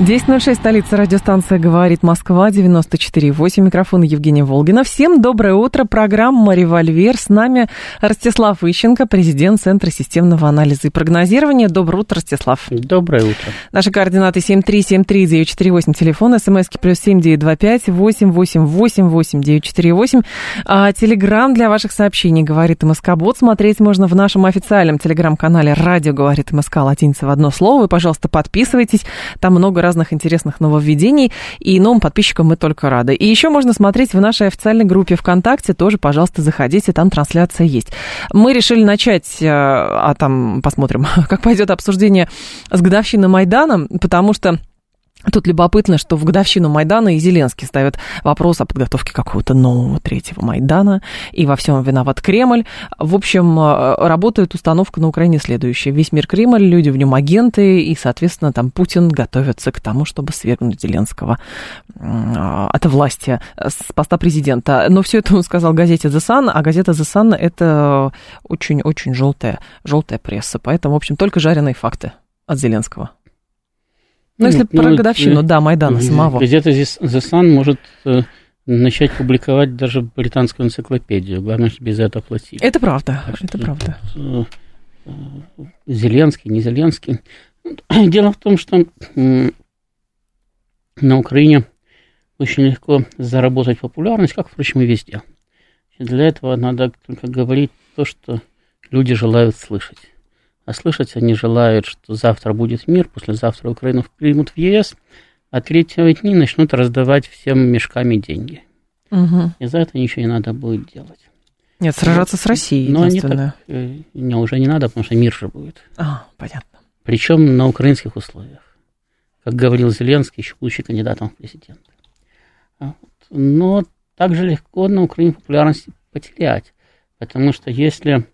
10.06, столица радиостанция «Говорит Москва», 94.8, микрофон Евгения Волгина. Всем доброе утро, программа «Револьвер». С нами Ростислав Ищенко, президент Центра системного анализа и прогнозирования. Доброе утро, Ростислав. Доброе утро. Наши координаты 7373948, телефон, смски плюс 7925 888 8948. А, телеграмм для ваших сообщений «Говорит МСК-бот». Смотреть можно в нашем официальном телеграм-канале «Радио говорит МСК» латиница в одно слово. И, пожалуйста, подписывайтесь. Там много разных интересных нововведений, и новым подписчикам мы только рады. И еще можно смотреть в нашей официальной группе ВКонтакте, тоже, пожалуйста, заходите, там трансляция есть. Мы решили начать, э, а там посмотрим, как пойдет обсуждение с годовщиной Майдана, потому что Тут любопытно, что в годовщину Майдана и Зеленский ставят вопрос о подготовке какого-то нового третьего Майдана, и во всем виноват Кремль. В общем, э, работает установка на Украине следующая. Весь мир Кремль, люди в нем агенты, и, соответственно, там Путин готовится к тому, чтобы свергнуть Зеленского от власти с поста президента. Но все это он сказал газете The Sun, а газета The Sun это очень-очень желтая, желтая пресса. Поэтому, в общем, только жареные факты от Зеленского. Ну, если ну, про годовщину, да, Майдана самого. Газета The Sun может э, начать публиковать даже британскую энциклопедию. Главное, что без этого платить. Это правда, так это правда. Э, э, Зеленский, не Зеленский. Дело в том, что на Украине очень легко заработать популярность, как, впрочем, и везде. Для этого надо только говорить то, что люди желают слышать а слышать они желают, что завтра будет мир, послезавтра Украину примут в ЕС, а третьего дни начнут раздавать всем мешками деньги. Угу. И за это ничего не надо будет делать. Нет, сражаться с Россией. Но они так, э, не, уже не надо, потому что мир же будет. А, понятно. Причем на украинских условиях. Как говорил Зеленский, еще будучи кандидатом в президенты. А Но также легко на Украине популярность потерять. Потому что если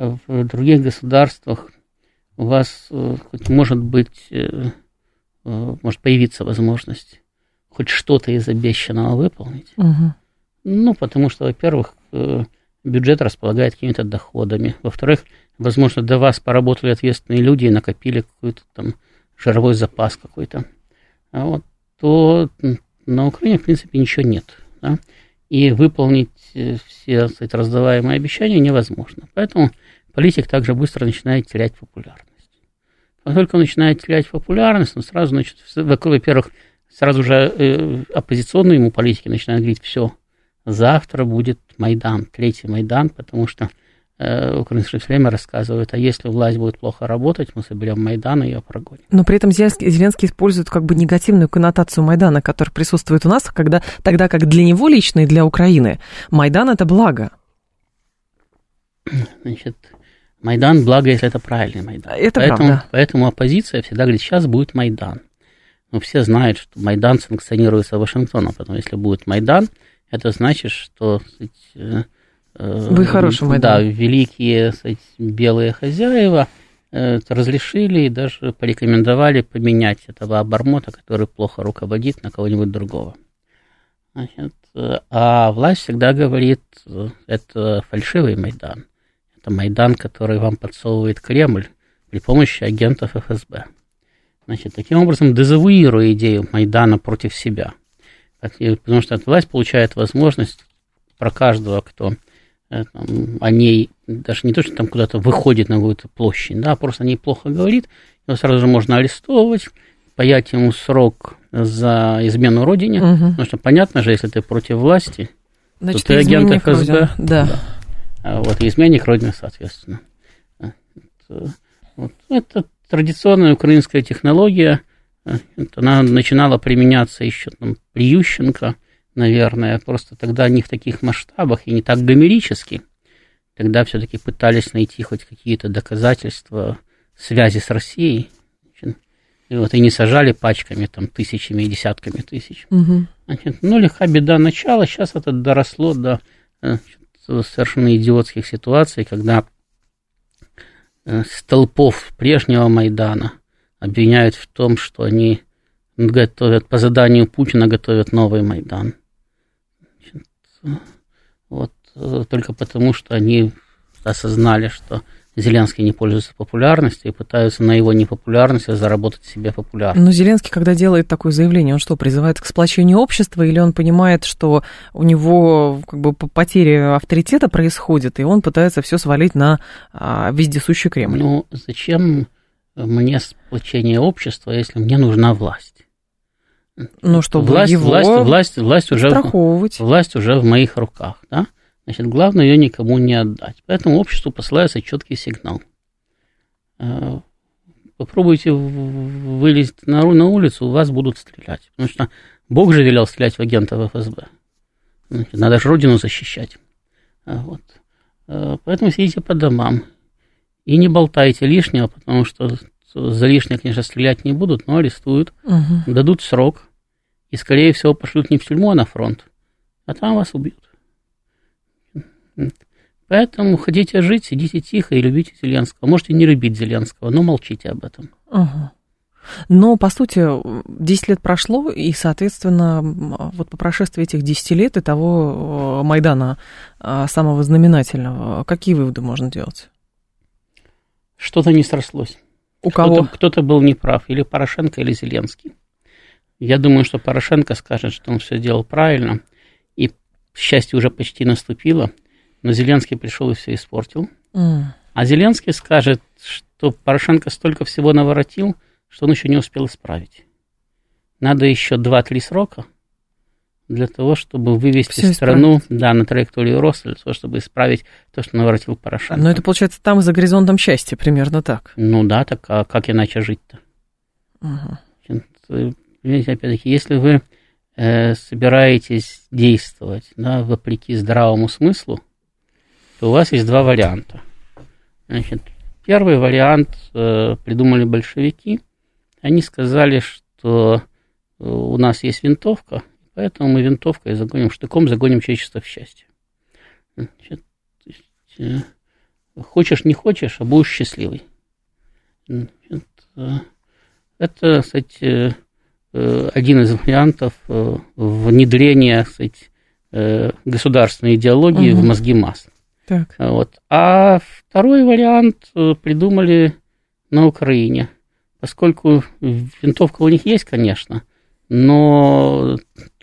в других государствах у вас э, хоть может быть, э, э, может появиться возможность хоть что-то из обещанного выполнить. Угу. Ну, потому что, во-первых, бюджет располагает какими-то доходами. Во-вторых, возможно, до вас поработали ответственные люди и накопили какой-то там жировой запас какой-то. А вот то на Украине, в принципе, ничего нет. Да? И выполнить все сказать, раздаваемые обещания невозможно. Поэтому политик также быстро начинает терять популярность. Как только он начинает терять популярность, он сразу, значит, во-первых, сразу же э, оппозиционные ему политики начинают говорить, все, завтра будет Майдан, третий Майдан, потому что э, украинское время рассказывают, а если власть будет плохо работать, мы соберем Майдан и ее прогоним. Но при этом Зеленский, Зеленский использует как бы негативную коннотацию Майдана, которая присутствует у нас, когда, тогда как для него лично и для Украины Майдан – это благо. Значит, Майдан, благо, если это правильный Майдан. Это поэтому, правда. Поэтому оппозиция всегда говорит, сейчас будет Майдан. Но все знают, что Майдан санкционируется Вашингтоном, поэтому если будет Майдан, это значит, что... Сказать, э, э, Вы хороший Майдан. Да, великие сказать, белые хозяева э, разрешили и даже порекомендовали поменять этого обормота, который плохо руководит, на кого-нибудь другого. Значит, а власть всегда говорит, это фальшивый Майдан. Это Майдан, который вам подсовывает Кремль при помощи агентов ФСБ. Значит, таким образом дезавуируя идею Майдана против себя. Потому что власть получает возможность про каждого, кто э, там, о ней, даже не то, что там куда-то выходит на какую-то площадь, да, просто о ней плохо говорит, его сразу же можно арестовывать, паять ему срок за измену родине, угу. потому что понятно же, если ты против власти, Значит, то ты агент ФСБ. Да. да. А вот, и изменник Родины, соответственно. Это, вот, это традиционная украинская технология. Она начинала применяться еще там, при Ющенко, наверное, просто тогда не в таких масштабах и не так гомерически. Тогда все-таки пытались найти хоть какие-то доказательства связи с Россией. И вот и не сажали пачками, там, тысячами и десятками тысяч. Угу. Значит, ну, легка беда начала, сейчас это доросло до значит, совершенно идиотских ситуаций, когда столпов прежнего Майдана обвиняют в том, что они готовят, по заданию Путина готовят новый Майдан. Вот только потому, что они осознали, что Зеленский не пользуется популярностью и пытаются на его непопулярности заработать себе популярность. Но Зеленский, когда делает такое заявление, он что, призывает к сплочению общества или он понимает, что у него как бы потеря авторитета происходит, и он пытается все свалить на а, вездесущий Кремль? Ну, зачем мне сплочение общества, если мне нужна власть? Ну, чтобы власть, его власть, власть, власть, уже, власть уже в моих руках, да? Значит, главное ее никому не отдать. Поэтому обществу посылается четкий сигнал. Э, попробуйте вылезть на, на улицу, у вас будут стрелять. Потому что Бог же велел стрелять в агентов ФСБ. Значит, надо же родину защищать. А вот. Э, поэтому сидите по домам и не болтайте лишнего, потому что за лишнее, конечно, стрелять не будут, но арестуют, угу. дадут срок и, скорее всего, пошлют не в тюрьму, а на фронт, а там вас убьют. Поэтому хотите жить, сидите тихо и любите Зеленского. Можете не любить Зеленского, но молчите об этом. Ага. Но, по сути, 10 лет прошло, и, соответственно, вот по прошествии этих 10 лет и того э, Майдана э, самого знаменательного, какие выводы можно делать? Что-то не срослось. У кого? Кто-то, кто-то был неправ, или Порошенко, или Зеленский. Я думаю, что Порошенко скажет, что он все делал правильно, и счастье уже почти наступило – но Зеленский пришел и все испортил. Mm. А Зеленский скажет, что Порошенко столько всего наворотил, что он еще не успел исправить. Надо еще 2-3 срока для того, чтобы вывести Все страну да, на траекторию роста, для того, чтобы исправить то, что наворотил Порошенко. Но это получается там за горизонтом счастья, примерно так. Ну да, так а как иначе жить-то? Угу. Понимаете, опять-таки, если вы э, собираетесь действовать да, вопреки здравому смыслу, у вас есть два варианта. Значит, первый вариант э, придумали большевики. Они сказали, что э, у нас есть винтовка, поэтому мы винтовкой загоним штыком, загоним человечество в счастье. Значит, есть, э, хочешь, не хочешь, а будешь счастливый. Значит, э, это, кстати, один из вариантов внедрения кстати, государственной идеологии угу. в мозги масс. Так. Вот. А второй вариант э, придумали на Украине. Поскольку винтовка у них есть, конечно, но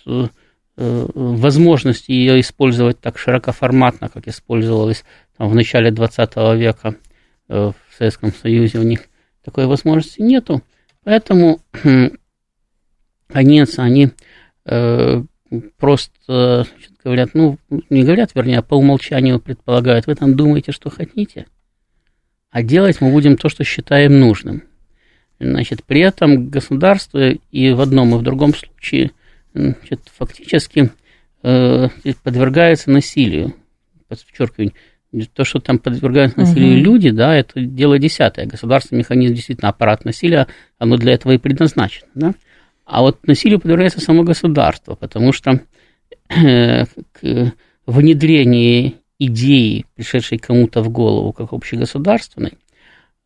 э, возможность ее использовать так широкоформатно, как использовалась там, в начале 20 века э, в Советском Союзе, у них такой возможности нету. Поэтому они, они просто говорят, ну, не говорят, вернее, а по умолчанию предполагают, вы там думаете, что хотите, а делать мы будем то, что считаем нужным. Значит, при этом государство и в одном, и в другом случае значит, фактически э, подвергается насилию. Подчеркиваю, то, что там подвергаются насилию угу. люди, да, это дело десятое. Государственный механизм действительно аппарат насилия, оно для этого и предназначено. Да? А вот насилию подвергается само государство, потому что к внедрению идеи, пришедшей кому-то в голову, как общегосударственной,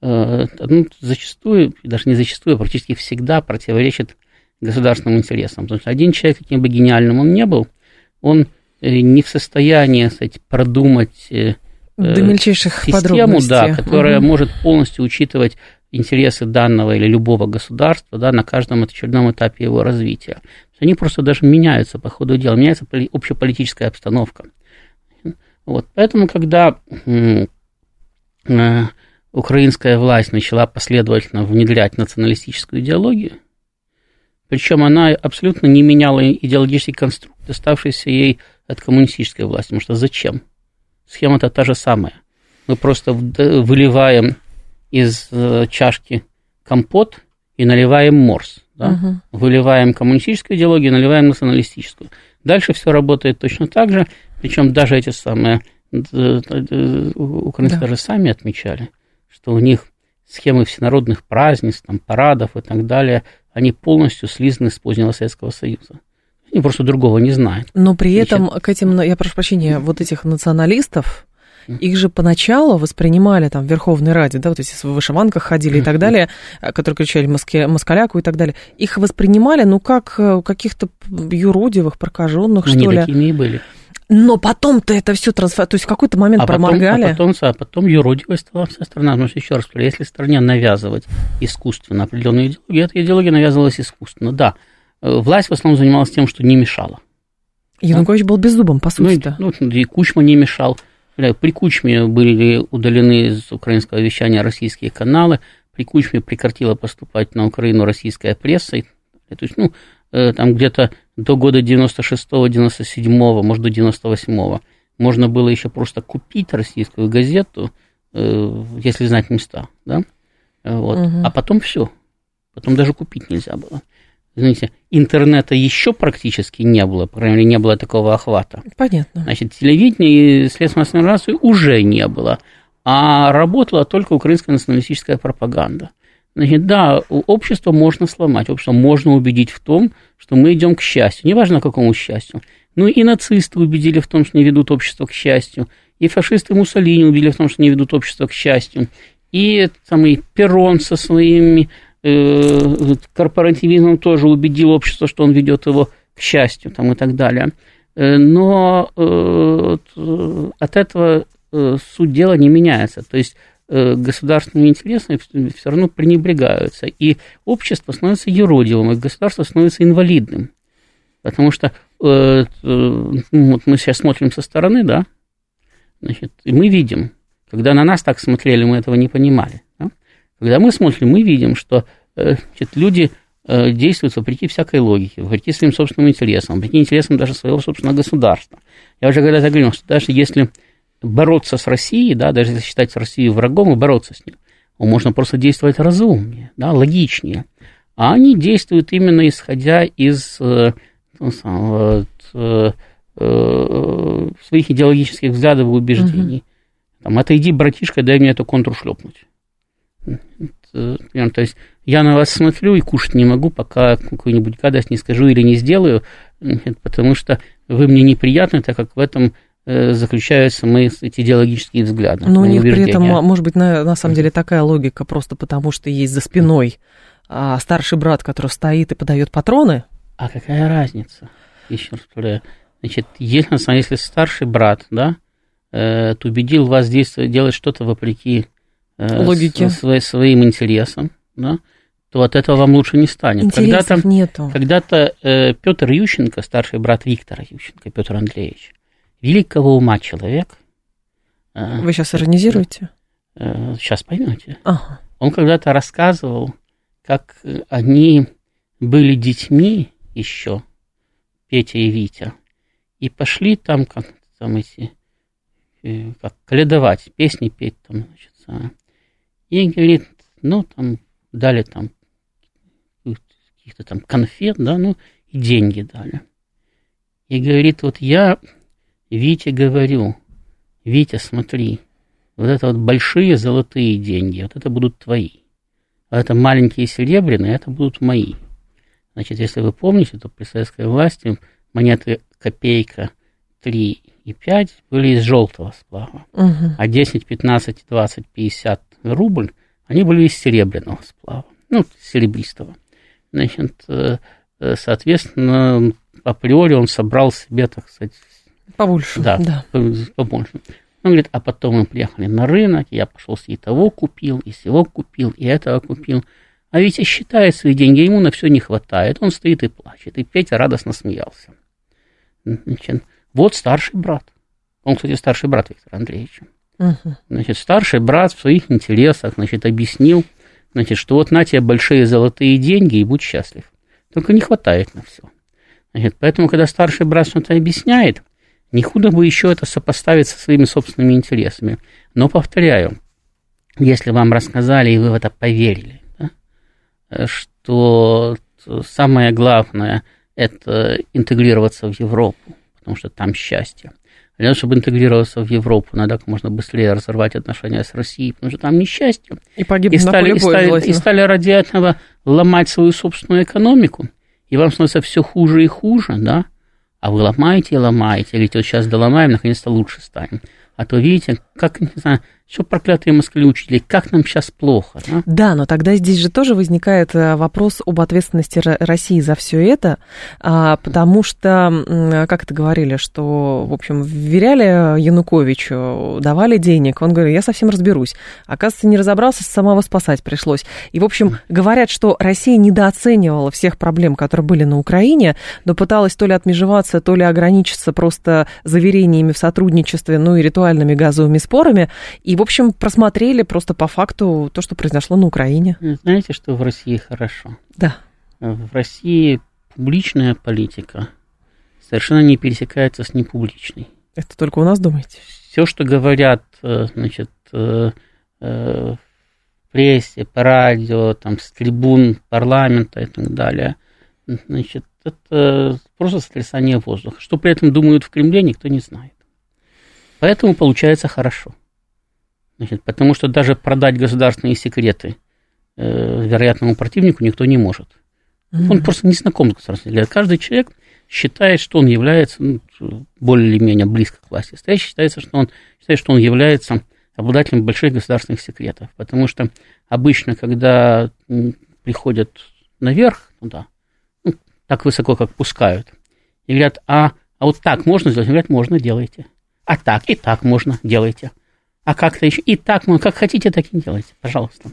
э, ну, зачастую, даже не зачастую, а практически всегда противоречит государственным интересам. Потому что один человек, каким бы гениальным он не был, он э, не в состоянии, кстати, продумать до мельчайших систему, да, которая угу. может полностью учитывать интересы данного или любого государства да, на каждом очередном этапе его развития. Они просто даже меняются по ходу дела, меняется общеполитическая обстановка. Вот. Поэтому, когда э, украинская власть начала последовательно внедрять националистическую идеологию, причем она абсолютно не меняла идеологический конструкт, оставшийся ей от коммунистической власти. Потому что зачем? Схема-то та же самая. Мы просто выливаем из э, чашки компот и наливаем морс. Да? Угу. Выливаем коммунистическую идеологию, наливаем националистическую. Дальше все работает точно так же, причем даже эти самые украинцы да. даже сами отмечали, что у них схемы всенародных празднеств, там, парадов и так далее, они полностью слизаны с позднего Советского Союза. Они просто другого не знают. Но при этом Значит, к этим, я прошу прощения, вот этих националистов, их же поначалу воспринимали там в Верховной Раде, да, вот эти в вышиванках ходили и так далее, э, которые кричали моски, москаляку и так далее. Их воспринимали, ну, как э, каких-то юродивых, прокаженных, что ли. Они такими и были. Но потом-то это все трансфер... То есть в какой-то момент а проморгали. Потом, а потом, а потом юродивость стала вся страна. Потому что, еще раз говорю, если стране навязывать искусственно определенную идеологию, эта идеология навязывалась искусственно. Да, э, власть в основном занималась тем, что не мешала. Янукович был беззубым, по сути-то. Ну, ну, и Кучма не мешал. При Кучме были удалены из украинского вещания российские каналы. При Кучме прекратила поступать на Украину российская пресса. То есть, ну, Э, там где-то до года 96-го, 97-го, может, до 98-го, можно было еще просто купить российскую газету, э, если знать места, да, вот. Угу. а потом все, потом даже купить нельзя было. Знаете, интернета еще практически не было, по крайней мере, не было такого охвата. Понятно. Значит, телевидения и следственной информации уже не было, а работала только украинская националистическая пропаганда. Значит, да, общество можно сломать, общество можно убедить в том, что мы идем к счастью, неважно к какому счастью. Ну и нацисты убедили в том, что не ведут общество к счастью, и фашисты Муссолини убедили в том, что не ведут общество к счастью, и самый Перрон со своими э, корпоративизмом тоже убедил общество, что он ведет его к счастью, там, и так далее. Э, но э, от этого суть дела не меняется. То есть государственными интересами все равно пренебрегаются. И общество становится юродивым, и государство становится инвалидным. Потому что ну, вот мы сейчас смотрим со стороны, да, значит, и мы видим, когда на нас так смотрели, мы этого не понимали. Да? Когда мы смотрим, мы видим, что значит, люди действуют вопреки всякой логике, вопреки своим собственным интересам, вопреки интересам даже своего собственного государства. Я уже когда-то говорил, что даже если бороться с Россией, да, даже если считать Россию врагом и бороться с ним, можно просто действовать разумнее, да, логичнее. А они действуют именно исходя из э, ну, э, э, своих идеологических взглядов и убеждений. Угу. Там, отойди, братишка, дай мне эту контру шлепнуть. То есть я на вас смотрю и кушать не могу, пока какую-нибудь гадость не скажу или не сделаю, потому что вы мне неприятны, так как в этом Э, заключаются мы эти идеологические взгляды. Но у них при этом, может быть, на, на самом деле такая логика, просто потому что есть за спиной а, старший брат, который стоит и подает патроны. А какая разница? Еще раз повторяю. Значит, если, если старший брат, да, э, убедил вас действовать, делать что-то вопреки э, Логике. Своим, интересам, да, то от этого вам лучше не станет. Интересов когда-то, нету. Когда-то э, Петр Ющенко, старший брат Виктора Ющенко, Петр Андреевич, великого ума человек. А, Вы сейчас иронизируете? Сейчас э, поймете. Ага. Он когда-то рассказывал, как они были детьми еще, Петя и Витя, и пошли там, как там эти, э, как каледовать, песни петь там, значит, и говорит, ну, там, дали там каких-то там конфет, да, ну, и деньги дали. И говорит, вот я Вите говорю, Витя, смотри, вот это вот большие золотые деньги, вот это будут твои. А это маленькие серебряные, это будут мои. Значит, если вы помните, то при советской власти монеты копейка 3 и 5 были из желтого сплава, угу. а 10, 15, 20, 50 рубль, они были из серебряного сплава, ну, серебристого. Значит, э, э, соответственно, априори он собрал себе, так сказать, Побольше. Да, да. побольше. Он говорит, а потом мы приехали на рынок, я пошел и того купил, и сего купил, и этого купил. А ведь считает свои деньги, ему на все не хватает. Он стоит и плачет. И Петя радостно смеялся. Значит, вот старший брат. Он, кстати, старший брат Виктора Андреевича. Угу. Значит, старший брат в своих интересах, значит, объяснил, значит, что вот на тебе большие золотые деньги и будь счастлив. Только не хватает на все. Значит, поэтому, когда старший брат что-то объясняет, не худо бы еще это сопоставить со своими собственными интересами. Но, повторяю, если вам рассказали, и вы в это поверили, да, что самое главное – это интегрироваться в Европу, потому что там счастье. Для того, чтобы интегрироваться в Европу, надо как можно быстрее разорвать отношения с Россией, потому что там несчастье. И погибнуть и стали, на поле боя, и стали, и стали ради этого ломать свою собственную экономику. и вам становится все хуже и хуже, да, а вы ломаете и ломаете, или вот сейчас доломаем, наконец-то лучше станем. А то видите, как, не знаю, что проклятые москали учили, как нам сейчас плохо. Да? да, но тогда здесь же тоже возникает э, вопрос об ответственности России за все это, а, потому что, как это говорили, что, в общем, вверяли Януковичу, давали денег, он говорит, я совсем разберусь. Оказывается, не разобрался, самого спасать пришлось. И, в общем, говорят, что Россия недооценивала всех проблем, которые были на Украине, но пыталась то ли отмежеваться, то ли ограничиться просто заверениями в сотрудничестве, ну и ритуальными газовыми спорами. И в общем, просмотрели просто по факту то, что произошло на Украине. Знаете, что в России хорошо? Да. В России публичная политика совершенно не пересекается с непубличной. Это только у нас думаете? Все, что говорят, э, значит, э, э, в прессе, по радио, там, с трибун парламента и так далее, значит, это просто сотрясание воздуха. Что при этом думают в Кремле, никто не знает. Поэтому получается хорошо. Значит, потому что даже продать государственные секреты э, вероятному противнику никто не может. Mm-hmm. Он просто не знаком с государственными секретами. Каждый человек считает, что он является ну, более или менее близко к власти. Стоящий считается, что он считает, что он является обладателем больших государственных секретов. Потому что обычно, когда приходят наверх, туда, ну, так высоко, как пускают, и говорят, а, а вот так можно сделать? Говорят, можно, делайте. А так и так можно, делайте а как-то еще. И так, ну, как хотите, так и делайте, пожалуйста.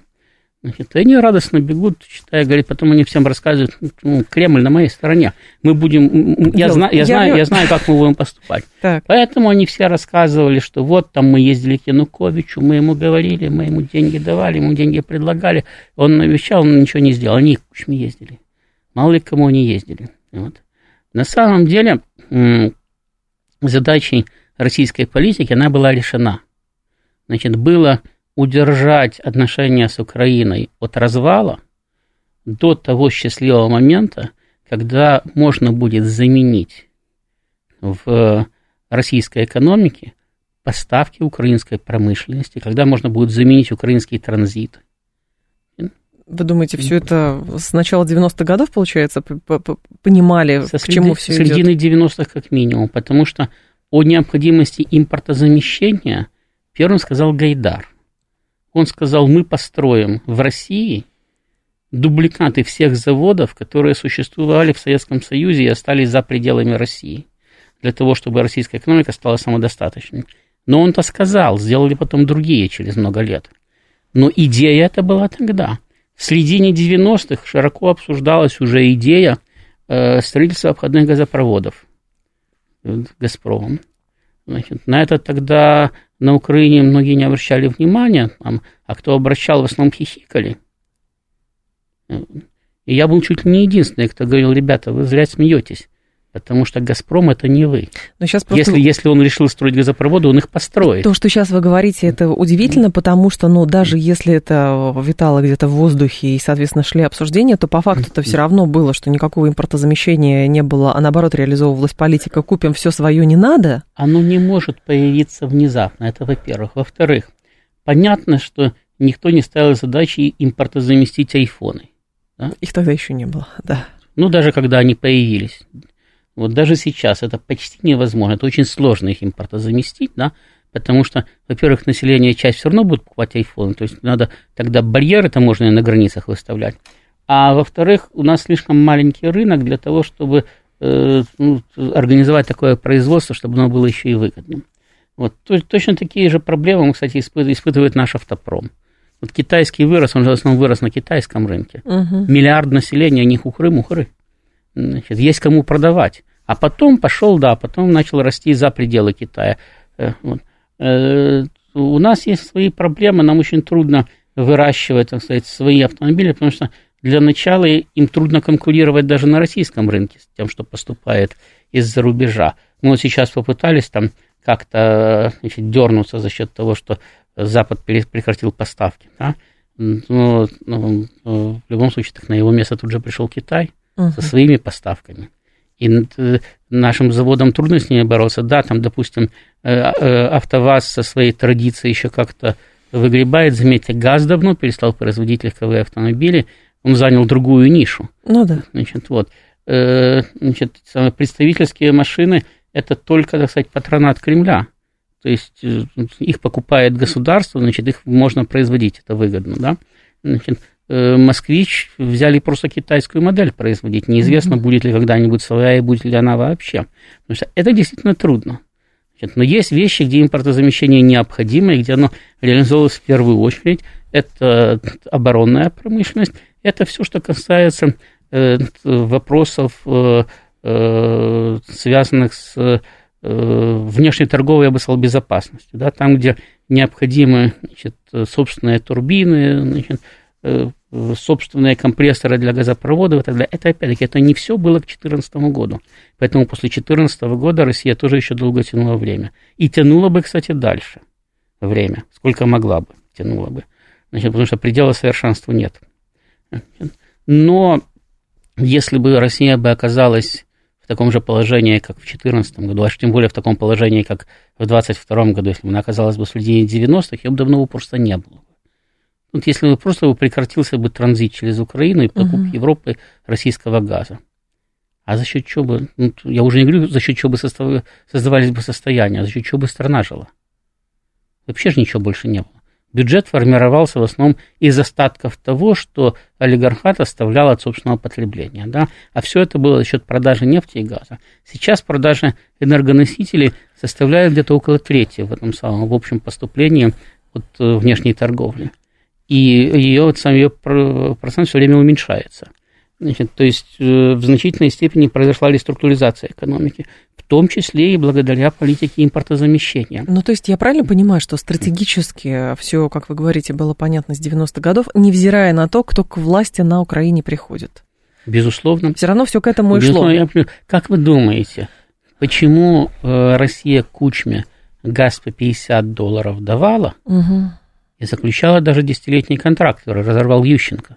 Значит, они радостно бегут, читая, говорит, потом они всем рассказывают, ну, Кремль на моей стороне. Мы будем, я, зна, я, я, знаю, я знаю, как мы будем поступать. Так. Поэтому они все рассказывали, что вот там мы ездили к Януковичу, мы ему говорили, мы ему деньги давали, ему деньги предлагали. Он обещал, он ничего не сделал. Они к Кучме ездили. Мало ли кому они ездили. Вот. На самом деле задачей российской политики она была решена – значит, было удержать отношения с Украиной от развала до того счастливого момента, когда можно будет заменить в российской экономике поставки украинской промышленности, когда можно будет заменить украинский транзит. Вы думаете, все это с начала 90-х годов, получается, понимали, Со к чему все идет? Середины 90-х как минимум, потому что о необходимости импортозамещения – Первым сказал Гайдар. Он сказал, мы построим в России дубликаты всех заводов, которые существовали в Советском Союзе и остались за пределами России, для того, чтобы российская экономика стала самодостаточной. Но он-то сказал, сделали потом другие через много лет. Но идея эта была тогда. В середине 90-х широко обсуждалась уже идея э, строительства обходных газопроводов «Газпромом». Значит, на это тогда на Украине многие не обращали внимания, там, а кто обращал, в основном хихикали. И я был чуть ли не единственный, кто говорил, ребята, вы зря смеетесь. Потому что «Газпром» — это не вы. Но сейчас просто... если, если он решил строить газопроводы, он их построит. То, что сейчас вы говорите, это удивительно, потому что, ну, даже если это витало где-то в воздухе и, соответственно, шли обсуждения, то по факту это все равно было, что никакого импортозамещения не было, а наоборот реализовывалась политика «купим все свое, не надо». Оно не может появиться внезапно, это во-первых. Во-вторых, понятно, что никто не ставил задачи импортозаместить айфоны. Да? Их тогда еще не было, да. Ну, даже когда они появились. Вот даже сейчас это почти невозможно. Это очень сложно их импортозаместить, да, потому что, во-первых, население часть все равно будет покупать iPhone, то есть надо тогда барьеры таможенные на границах выставлять. А во-вторых, у нас слишком маленький рынок для того, чтобы э, ну, организовать такое производство, чтобы оно было еще и выгодным. Вот то, точно такие же проблемы, кстати, испытывает наш автопром. Вот китайский вырос, он же в основном вырос на китайском рынке. Угу. Миллиард населения, не хухры-мухры. Значит, есть кому продавать. А потом пошел, да, потом начал расти за пределы Китая. Э, вот. Э, у нас есть свои проблемы, нам очень трудно выращивать, так сказать, свои автомобили, потому что для начала им трудно конкурировать даже на российском рынке с тем, что поступает из-за рубежа. Мы вот сейчас попытались там как-то значит, дернуться за счет того, что Запад прекратил поставки. Да? Но, но в любом случае, так на его место тут же пришел Китай uh-huh. со своими поставками. И нашим заводам трудно с ними бороться. Да, там, допустим, э, э, АвтоВАЗ со своей традицией еще как-то выгребает. Заметьте, ГАЗ давно перестал производить легковые автомобили. Он занял другую нишу. Ну да. Значит, вот. э, значит, представительские машины – это только, так сказать, патронат Кремля. То есть э, их покупает государство, значит, их можно производить, это выгодно, да. Значит, э, Москвич взяли просто китайскую модель производить. Неизвестно, mm-hmm. будет ли когда-нибудь своя и будет ли она вообще. Потому что это действительно трудно. Значит, но есть вещи, где импортозамещение необходимо, и где оно реализовывалось в первую очередь. Это оборонная промышленность, это все, что касается э, вопросов, э, э, связанных с э, внешней торговой, я бы сказал, безопасностью. Да, там, где необходимы значит, собственные турбины, значит, э, собственные компрессоры для газопроводов и так далее. Это, опять-таки, это не все было к 2014 году. Поэтому после 2014 года Россия тоже еще долго тянула время. И тянула бы, кстати, дальше время, сколько могла бы, тянула бы. Значит, потому что предела совершенству нет. Но если бы Россия бы оказалась в таком же положении, как в 2014 году, а тем более в таком положении, как в 2022 году, если бы она оказалась бы в середине 90-х, ее бы давно просто не было. Вот если бы просто прекратился бы транзит через Украину и покуп угу. Европы российского газа. А за счет чего бы, ну, я уже не говорю, за счет чего бы создавались бы состояния, а за счет чего бы страна жила. Вообще же ничего больше не было. Бюджет формировался в основном из остатков того, что олигархат оставлял от собственного потребления. Да? А все это было за счет продажи нефти и газа. Сейчас продажа энергоносителей составляет где-то около трети в этом самом в общем поступлении от э, внешней торговли и ее, вот сам ее процент все время уменьшается. Значит, то есть э, в значительной степени произошла реструктуризация экономики, в том числе и благодаря политике импортозамещения. Ну, то есть я правильно понимаю, что стратегически все, как вы говорите, было понятно с 90-х годов, невзирая на то, кто к власти на Украине приходит? Безусловно. Все равно все к этому и шло. Я, как вы думаете, почему э, Россия Кучме газ по 50 долларов давала, угу и заключала даже десятилетний контракт, который разорвал Ющенко.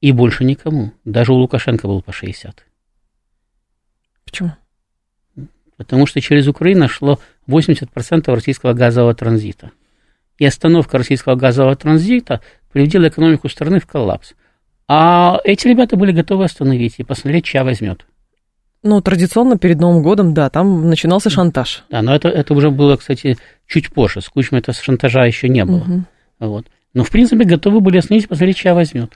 И больше никому. Даже у Лукашенко был по 60. Почему? Потому что через Украину шло 80% российского газового транзита. И остановка российского газового транзита приведила экономику страны в коллапс. А эти ребята были готовы остановить и посмотреть, чья возьмет. Ну, традиционно перед Новым годом, да, там начинался шантаж. Да, но это, это уже было, кстати, чуть позже. С Кучмой это шантажа еще не было. Угу. Вот. Но, в принципе, готовы были остановить, посмотреть, чья возьмет.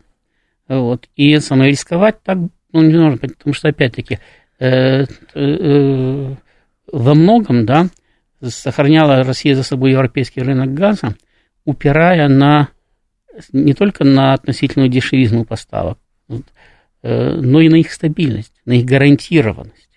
Вот. И самое рисковать так ну, не нужно, потому что, опять-таки, э, э, во многом, да, сохраняла Россия за собой европейский рынок газа, упирая на не только на относительную дешевизну поставок, Э, но и на их стабильность, на их гарантированность.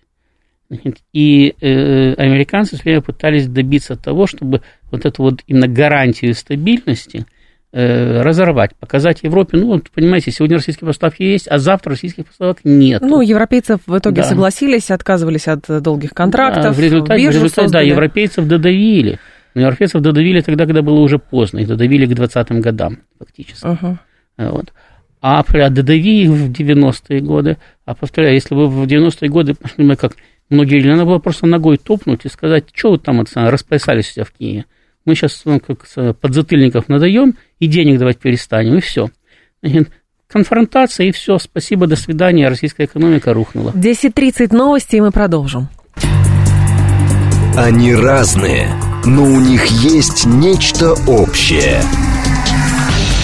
И э, американцы все время пытались добиться того, чтобы вот эту вот именно гарантию стабильности э, разорвать, показать Европе, ну, вот, понимаете, сегодня российские поставки есть, а завтра российских поставок нет. Ну, европейцы в итоге да. согласились, отказывались от долгих контрактов, да, в результате, в результате да, европейцев додавили. Но европейцев додавили тогда, когда было уже поздно, их додавили к 20-м годам фактически. Uh-huh. Вот. А додави их в 90-е годы. А повторяю, если бы в 90-е годы, мы как многие говорили, надо было просто ногой топнуть и сказать, что вы там вот, распоясались у себя в Киеве. Мы сейчас ну, как подзатыльников надаем и денег давать перестанем, и все. Конфронтация, и все. Спасибо, до свидания. Российская экономика рухнула. 10.30 новости, и мы продолжим. Они разные, но у них есть нечто общее –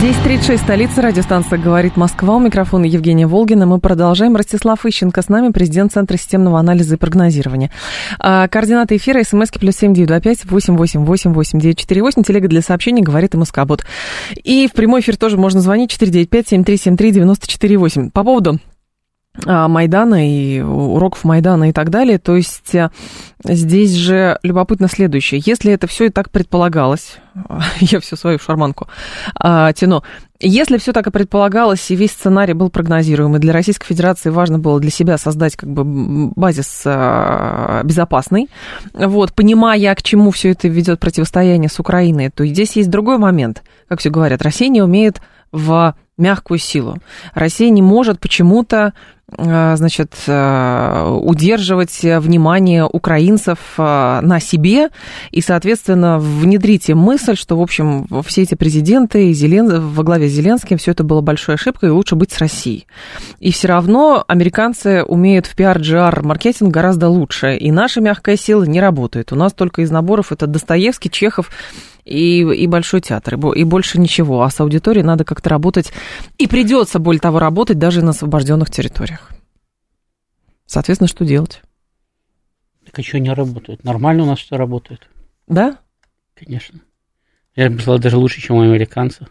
10.36, столица, радиостанция «Говорит Москва». У микрофона Евгения Волгина. Мы продолжаем. Ростислав Ищенко с нами, президент Центра системного анализа и прогнозирования. А, координаты эфира, смски плюс семь девять два пять восемь восемь восемь восемь девять четыре восемь. Телега для сообщений «Говорит и Москобот». И в прямой эфир тоже можно звонить четыре девять пять семь три семь три девяносто четыре восемь. По поводу Майдана и уроков Майдана и так далее. То есть э, здесь же любопытно следующее. Если это все и так предполагалось, я всю свою шарманку а, тяну, если все так и предполагалось, и весь сценарий был прогнозируемый, для Российской Федерации важно было для себя создать как бы базис а, безопасный, вот, понимая, к чему все это ведет противостояние с Украиной, то здесь есть другой момент. Как все говорят, Россия не умеет в мягкую силу. Россия не может почему-то а, значит, а, удерживать внимание украинцев а, на себе и, соответственно, внедрите мысль, что, в общем, все эти президенты Зелен... во главе с Зеленским, все это было большой ошибкой, и лучше быть с Россией. И все равно американцы умеют в пиар-джар маркетинг гораздо лучше, и наша мягкая сила не работает. У нас только из наборов это Достоевский, Чехов и, и Большой театр, и больше ничего. А с аудиторией надо как-то работать, и придется, более того, работать даже на освобожденных территориях. Соответственно, что делать? Так а что не работает? Нормально у нас все работает. Да? Конечно. Я бы сказал, даже лучше, чем у американцев.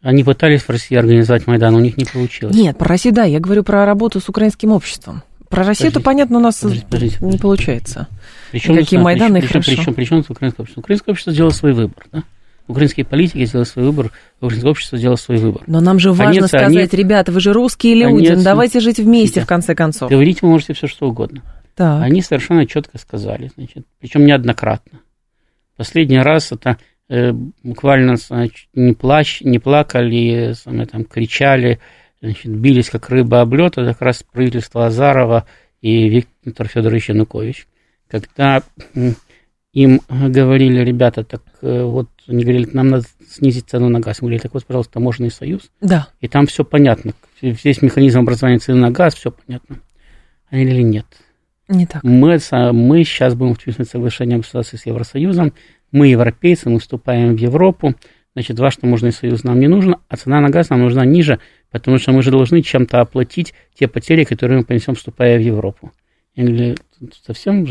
Они пытались в России организовать Майдан, у них не получилось. Нет, про Россию, да, я говорю про работу с украинским обществом. Про Россию-то, понятно, у нас подождите, не получается. Причем, Какие Майданы причем, хорошо. Причем, причем, причем украинское общество? Украинское общество сделало свой выбор, да? Украинские политики сделали свой выбор, украинское общество сделало свой выбор. Но нам же важно они, сказать, они, ребята, вы же русские люди, они, ну давайте жить вместе, да. в конце концов. Говорить вы можете все, что угодно. Так. Они совершенно четко сказали, значит, причем неоднократно. Последний раз это э, буквально значит, не, плач, не плакали, самое, там, кричали, значит, бились как рыба об лед, это как раз правительство Азарова и Виктор Федорович Янукович. Когда им говорили, ребята, так э, вот, они говорили, нам надо снизить цену на газ. Мы говорили, так вот, пожалуйста, таможенный союз. Да. И там все понятно. Здесь механизм образования цены на газ, все понятно. Они говорили, нет. Не так. Мы, мы сейчас будем подписывать соглашение об с Евросоюзом. Мы европейцы, мы вступаем в Европу. Значит, ваш таможенный союз нам не нужен, а цена на газ нам нужна ниже, потому что мы же должны чем-то оплатить те потери, которые мы понесем, вступая в Европу. Или совсем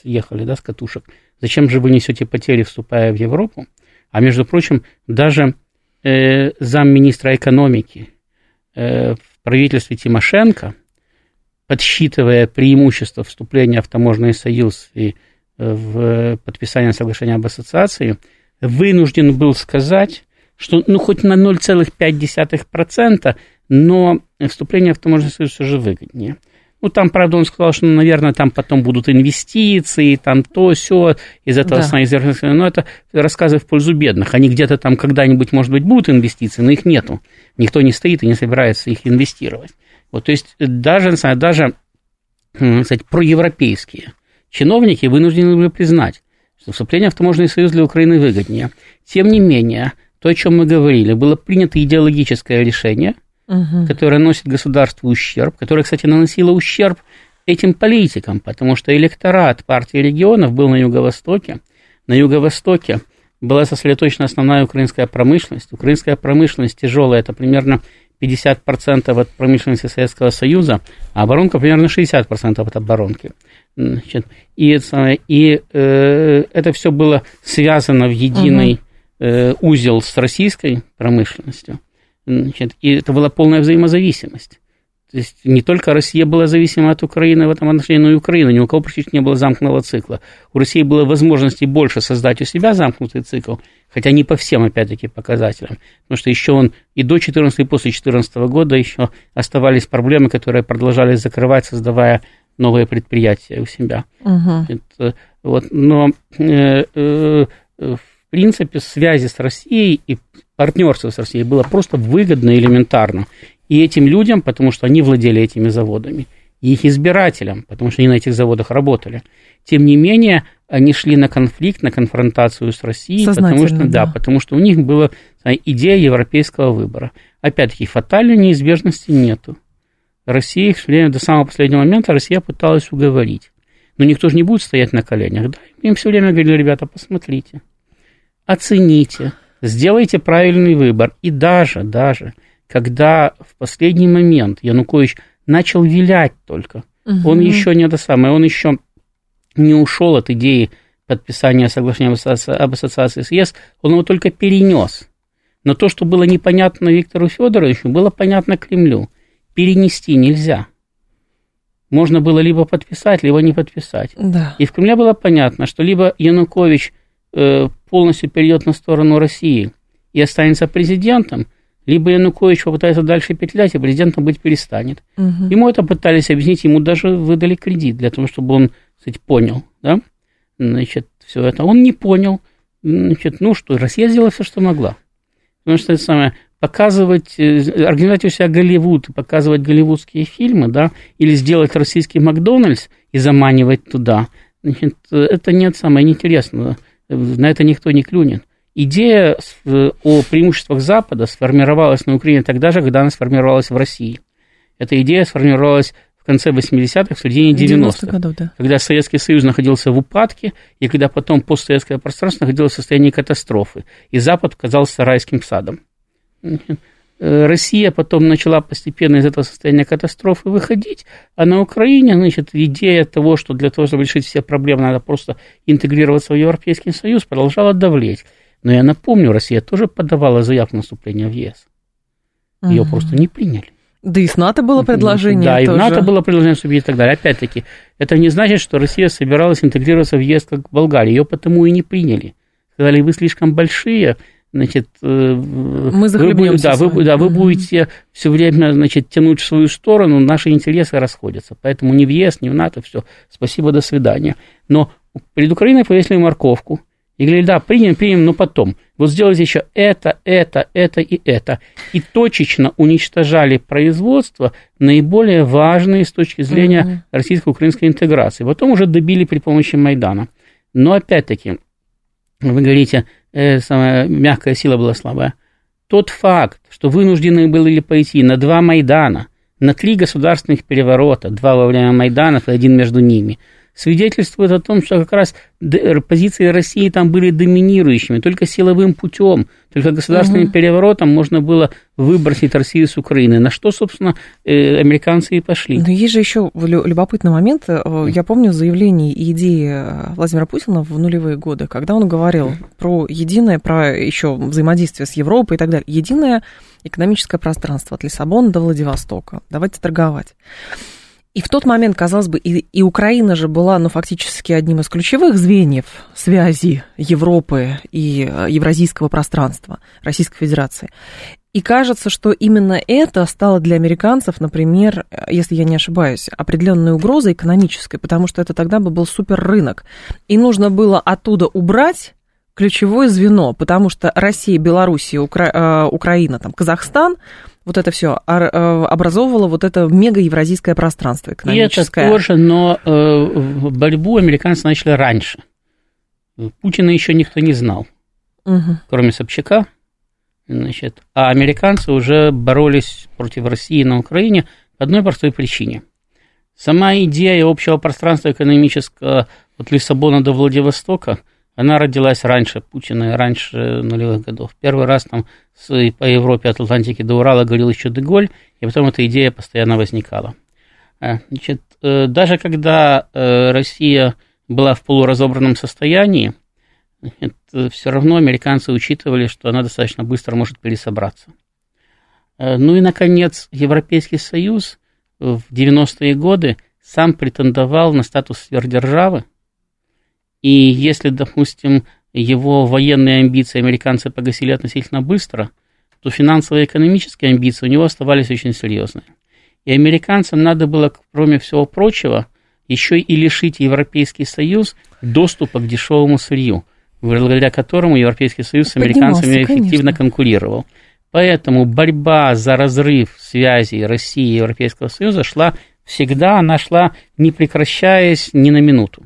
съехали, да, с катушек. Зачем же вы несете потери, вступая в Европу? А между прочим, даже э, замминистра экономики э, в правительстве Тимошенко, подсчитывая преимущества вступления в таможенный союз и э, в подписание соглашения об ассоциации, вынужден был сказать, что ну хоть на 0,5%, но вступление в таможенный союз уже выгоднее. Ну, там, правда, он сказал, что, ну, наверное, там потом будут инвестиции, там то, все, из этого да. сна Но это рассказы в пользу бедных. Они где-то там когда-нибудь, может быть, будут инвестиции, но их нету. Никто не стоит и не собирается их инвестировать. Вот, то есть даже, даже кстати, проевропейские чиновники вынуждены были признать, что вступление в таможенный союз для Украины выгоднее. Тем не менее, то, о чем мы говорили, было принято идеологическое решение – угу. которая носит государству ущерб, которая, кстати, наносила ущерб этим политикам, потому что электорат партии регионов был на юго-востоке. На юго-востоке была сосредоточена основная украинская промышленность. Украинская промышленность тяжелая, это примерно 50% от промышленности Советского Союза, а оборонка примерно 60% от оборонки. Значит, и и э, это все было связано в единый э, узел с российской промышленностью. Значит, и это была полная взаимозависимость. То есть не только Россия была зависима от Украины в этом отношении, но и Украина. Ни у кого практически не было замкнутого цикла. У России было возможности больше создать у себя замкнутый цикл, хотя не по всем, опять-таки, показателям. Потому что еще он и до 2014, и после 2014 года еще оставались проблемы, которые продолжали закрывать, создавая новые предприятия у себя. Угу. Это, вот, но э, э, в принципе связи с Россией и партнерство с Россией было просто выгодно элементарно. И этим людям, потому что они владели этими заводами, и их избирателям, потому что они на этих заводах работали. Тем не менее, они шли на конфликт, на конфронтацию с Россией, потому что, да. да, потому что у них была идея европейского выбора. Опять-таки, фатальной неизбежности нету. Россия шли до самого последнего момента, Россия пыталась уговорить. Но никто же не будет стоять на коленях. Да? Им все время говорили, ребята, посмотрите, оцените, сделайте правильный выбор. И даже, даже, когда в последний момент Янукович начал вилять только, угу. он еще не это самое, он еще не ушел от идеи подписания соглашения об ассоциации с ЕС, он его только перенес. Но то, что было непонятно Виктору Федоровичу, было понятно Кремлю. Перенести нельзя. Можно было либо подписать, либо не подписать. Да. И в Кремле было понятно, что либо Янукович Э, полностью перейдет на сторону России и останется президентом, либо Янукович попытается дальше петлять, и президентом быть перестанет. Угу. Ему это пытались объяснить, ему даже выдали кредит для того, чтобы он, кстати, понял, да, значит, все это. Он не понял, значит, ну что, Россия сделала все, что могла. Потому что это самое, показывать, э, организовать у себя Голливуд, показывать голливудские фильмы, да, или сделать российский Макдональдс и заманивать туда, значит, это нет самое неинтересное, на это никто не клюнет. Идея о преимуществах Запада сформировалась на Украине тогда же, когда она сформировалась в России. Эта идея сформировалась в конце 80-х, в середине 90-х, 90 годов, да. когда Советский Союз находился в упадке, и когда потом постсоветское пространство находилось в состоянии катастрофы, и Запад казался райским садом. Э, Россия потом начала постепенно из этого состояния катастрофы выходить, а на Украине, значит, идея того, что для того, чтобы решить все проблемы, надо просто интегрироваться в Европейский Союз, продолжала давлеть. Но я напомню, Россия тоже подавала заявку на вступление в ЕС. Ее угу. просто не приняли. Да и с НАТО было предложение. Да, тоже. и в НАТО было предложение вступить и так далее. Опять-таки, это не значит, что Россия собиралась интегрироваться в ЕС как Болгария. Ее потому и не приняли. Сказали, вы слишком большие, значит, э, мы вы, да, вы, да, вы будете все время, значит, тянуть в свою сторону, наши интересы расходятся. Поэтому ни в ЕС, ни в НАТО, все, спасибо, до свидания. Но перед Украиной повесили морковку и говорили, да, примем, примем, но потом. Вот сделайте еще это, это, это и это. И точечно уничтожали производство наиболее важные с точки зрения mm-hmm. российско-украинской интеграции. Потом уже добили при помощи Майдана. Но опять-таки, вы говорите, э, самая мягкая сила была слабая. Тот факт, что вынуждены были пойти на два Майдана, на три государственных переворота, два во время Майданов и один между ними – свидетельствует о том, что как раз позиции России там были доминирующими. Только силовым путем, только государственным угу. переворотом можно было выбросить Россию с Украины. На что, собственно, э, американцы и пошли. Но есть же еще любопытный момент. Э, я помню заявление и идеи э, Владимира Путина в нулевые годы, когда он говорил про единое, про еще взаимодействие с Европой и так далее. Единое экономическое пространство от Лиссабона до Владивостока. Давайте торговать. И в тот момент, казалось бы, и, и Украина же была, ну, фактически одним из ключевых звеньев связи Европы и э, евразийского пространства Российской Федерации. И кажется, что именно это стало для американцев, например, э, если я не ошибаюсь, определенной угрозой экономической, потому что это тогда бы был суперрынок. И нужно было оттуда убрать ключевое звено, потому что Россия, Белоруссия, Укра... Э, Украина, там, Казахстан – вот это все э, образовывало вот это мега-евразийское пространство экономическое. И это тоже, но э, борьбу американцы начали раньше. Путина еще никто не знал, угу. кроме Собчака. Значит, а американцы уже боролись против России на Украине по одной простой причине. Сама идея общего пространства экономического от Лиссабона до Владивостока – она родилась раньше Путина, раньше нулевых годов. Первый раз там с, по Европе от Атлантики до Урала говорил еще Деголь, и потом эта идея постоянно возникала. Э, значит, э, даже когда э, Россия была в полуразобранном состоянии, все равно американцы учитывали, что она достаточно быстро может пересобраться. Ну и, наконец, Европейский Союз в 90-е годы сам претендовал на статус сверхдержавы, и если, допустим, его военные амбиции американцы погасили относительно быстро, то финансовые и экономические амбиции у него оставались очень серьезные. И американцам надо было, кроме всего прочего, еще и лишить Европейский Союз доступа к дешевому сырью, благодаря которому Европейский Союз с американцами эффективно конечно. конкурировал. Поэтому борьба за разрыв связи России и Европейского Союза шла всегда, она шла не прекращаясь ни на минуту.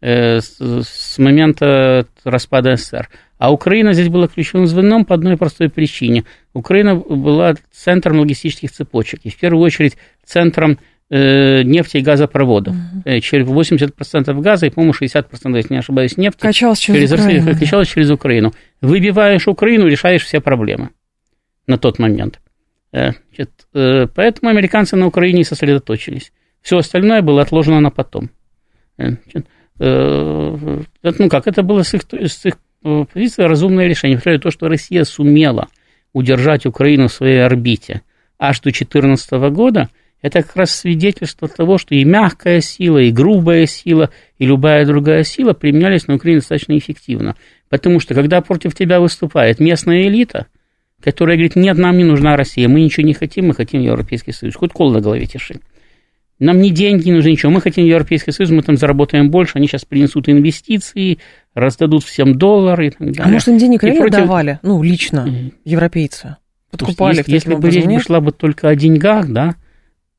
Э, с момента распада СССР. А Украина здесь была ключевым звеном по одной простой причине. Украина была центром логистических цепочек, и в первую очередь центром э, нефти и газопроводов. Угу. Через 80% газа и, по-моему, 60%, если не ошибаюсь, нефти качалась через, через Украину. Качалась через Украину. Выбиваешь Украину, решаешь все проблемы на тот момент. Значит, поэтому американцы на Украине сосредоточились. Все остальное было отложено на потом. Значит, ну как, это было с их, с их э, позиции разумное решение. Повторяю, то, что Россия сумела удержать Украину в своей орбите аж до 2014 года, это как раз свидетельство того, что и мягкая сила, и грубая сила, и любая другая сила применялись на Украине достаточно эффективно. Потому что, когда против тебя выступает местная элита, которая говорит, нет, нам не нужна Россия, мы ничего не хотим, мы хотим Европейский Союз, хоть кол на голове тиши. Нам не деньги нужны, ничего. Мы хотим Европейский Союз, мы там заработаем больше, они сейчас принесут инвестиции, раздадут всем доллары и так далее. А может, им денег реально против... давали? Ну, лично, европейцы? подкупали. Если, если бы речь бы шла бы только о деньгах, да,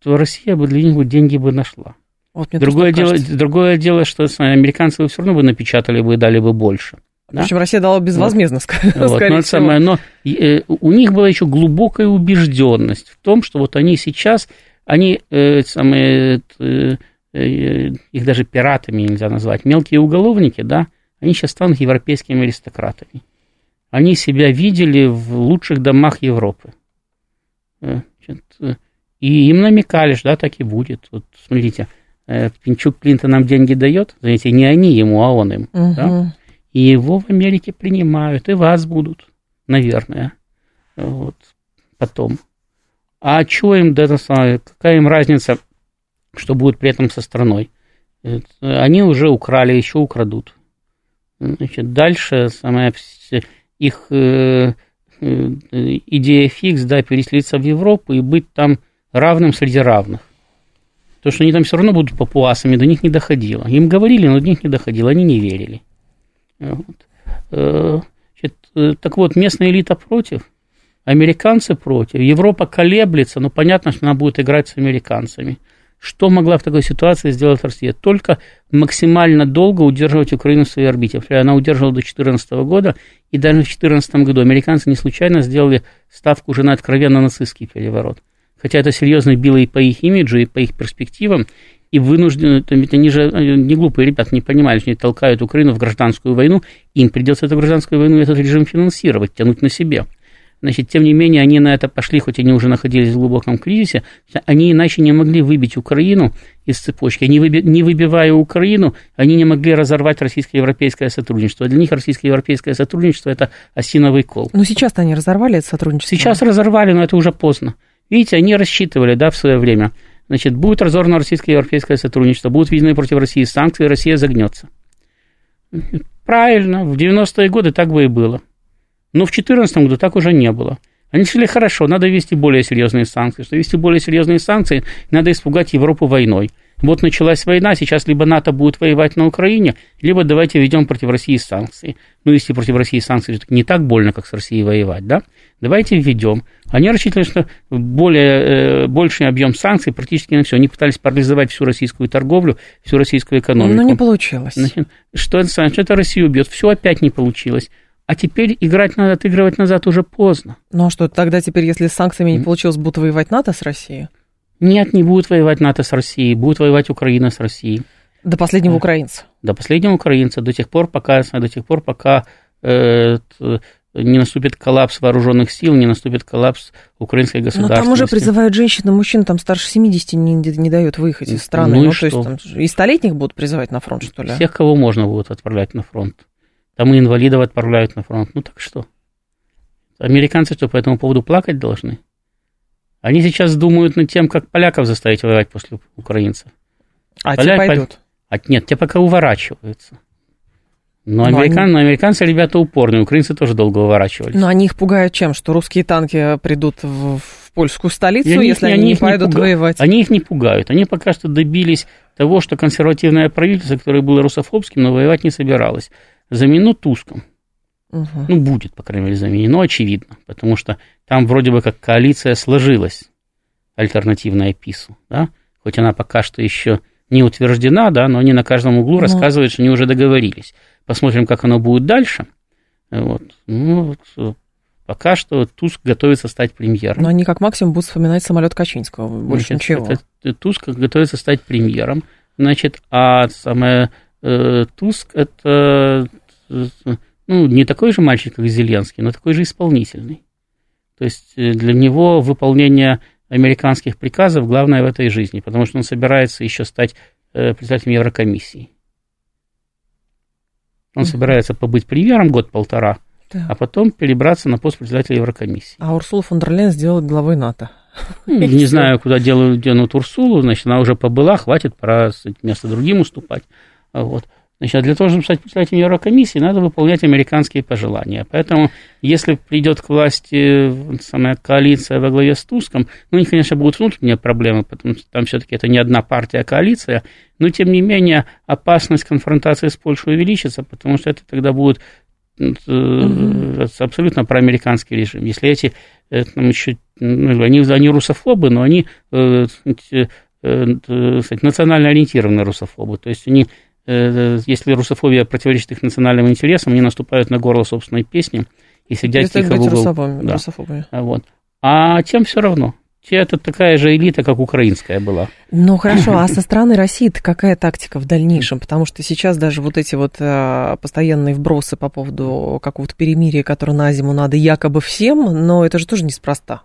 то Россия бы для них бы деньги бы нашла. Вот другое, дело, другое дело, что американцы все равно бы напечатали бы и дали бы больше. Да? Причем Россия дала безвозмездно, вот. вот, скорее но, всего. Самое, но э, у них была еще глубокая убежденность в том, что вот они сейчас, они э, самые, э, э, их даже пиратами нельзя назвать, мелкие уголовники, да, они сейчас станут европейскими аристократами. Они себя видели в лучших домах Европы. Э, значит, и им намекали, что да, так и будет. Вот смотрите, э, Пинчук Клинтон нам деньги дает, знаете, не они ему, а он им. Угу. Да? И его в Америке принимают, и вас будут, наверное, вот, потом. А что им, да, какая им разница, что будет при этом со страной? Они уже украли, еще украдут. Значит, дальше самая их э, э, идея фикс, да, переселиться в Европу и быть там равным среди равных. То, что они там все равно будут папуасами, до них не доходило. Им говорили, но до них не доходило, они не верили. Вот. Э, значит, так вот, местная элита против, американцы против, Европа колеблется, но понятно, что она будет играть с американцами. Что могла в такой ситуации сделать Россия? Только максимально долго удерживать Украину в своей орбите. Она удерживала до 2014 года, и даже в 2014 году американцы не случайно сделали ставку уже на откровенно нацистский переворот. Хотя это серьезно било и по их имиджу, и по их перспективам, и вынуждены, ведь они же не глупые ребята, не понимали, что они толкают Украину в гражданскую войну, им придется эту гражданскую войну, этот режим финансировать, тянуть на себе. Значит, тем не менее, они на это пошли, хоть они уже находились в глубоком кризисе, они иначе не могли выбить Украину из цепочки. Они, выби, не выбивая Украину, они не могли разорвать российско-европейское сотрудничество. Для них российско-европейское сотрудничество – это осиновый кол. Ну, сейчас-то они разорвали это сотрудничество. Сейчас разорвали, но это уже поздно. Видите, они рассчитывали, да, в свое время. Значит, будет разорвано российско-европейское сотрудничество, будут введены против России санкции, Россия загнется. Правильно, в 90-е годы так бы и было. Но в 2014 году так уже не было. Они решили, хорошо, надо ввести более серьезные санкции. Что ввести более серьезные санкции, надо испугать Европу войной. Вот началась война, сейчас либо НАТО будет воевать на Украине, либо давайте введем против России санкции. Ну, если против России санкции не так больно, как с Россией воевать, да? Давайте введем. Они рассчитывали, что более, э, больший объем санкций практически на все. Они пытались парализовать всю российскую торговлю, всю российскую экономику. Но не получилось. Значит, что это, что это Россию убьет? Все опять не получилось. А теперь играть надо, отыгрывать назад уже поздно. Ну а что, тогда теперь, если с санкциями не получилось, будут воевать НАТО с Россией? Нет, не будет воевать НАТО с Россией, будет воевать Украина с Россией. До последнего украинца. До последнего украинца, до тех пор, пока, до тех пор, пока э, не наступит коллапс вооруженных сил, не наступит коллапс украинской государственности. Но там уже призывают женщин и мужчин, там старше 70 не, не дают выехать из страны. Ну, и ну, что? то есть там и столетних будут призывать на фронт, что ли? Всех, кого можно будут отправлять на фронт. Там и инвалидов отправляют на фронт. Ну так что? Американцы что, по этому поводу плакать должны? Они сейчас думают над тем, как поляков заставить воевать после украинцев. А Поля... те пойдут? А, нет, те пока уворачиваются. Но, но американ... они... но американцы ребята упорные, украинцы тоже долго уворачивались. Но они их пугают чем? Что русские танки придут в, в польскую столицу, они если они, они не пойдут не пуга... воевать? Они их не пугают. Они пока что добились того, что консервативное правительство, которое было русофобским, но воевать не собиралось, замену Туском. Угу. Ну, будет, по крайней мере, заменено, очевидно, потому что там вроде бы как коалиция сложилась, альтернативная ПИСу, да, хоть она пока что еще не утверждена, да, но они на каждом углу ну. рассказывают, что они уже договорились. Посмотрим, как оно будет дальше. Вот. Ну, вот, пока что Туск готовится стать премьером. Но они как максимум будут вспоминать самолет Качинского, больше Значит, ничего. Это, Туск готовится стать премьером, значит, а самое э, Туск это ну, не такой же мальчик, как Зеленский, но такой же исполнительный. То есть э, для него выполнение американских приказов главное в этой жизни, потому что он собирается еще стать э, председателем Еврокомиссии. Он собирается побыть премьером год-полтора, да. а потом перебраться на пост председателя Еврокомиссии. А Урсула фон дер Лейн сделать главой НАТО. Ну, не знаю, куда делают, денут Урсулу, значит, она уже побыла, хватит, пора место другим уступать. Вот. Значит, а для того, чтобы стать председателем Еврокомиссии, надо выполнять американские пожелания. Поэтому, если придет к власти самая коалиция во главе с Туском, ну, у них, конечно, будут внутренние проблемы, потому что там все-таки это не одна партия, а коалиция, но, тем не менее, опасность конфронтации с Польшей увеличится, потому что это тогда будут угу. абсолютно проамериканский режим. Если эти, там еще, ну, они, они русофобы, но они сказать, национально ориентированные русофобы. То есть они, если русофобия противоречит их национальным интересам, они наступают на горло собственной песни и сидят тихо в угол. Да. Русофобами. Вот. А тем все равно это такая же элита, как украинская была. Ну хорошо, а со стороны россии какая тактика в дальнейшем? Потому что сейчас даже вот эти вот э, постоянные вбросы по поводу какого-то перемирия, которое на зиму надо якобы всем, но это же тоже неспроста.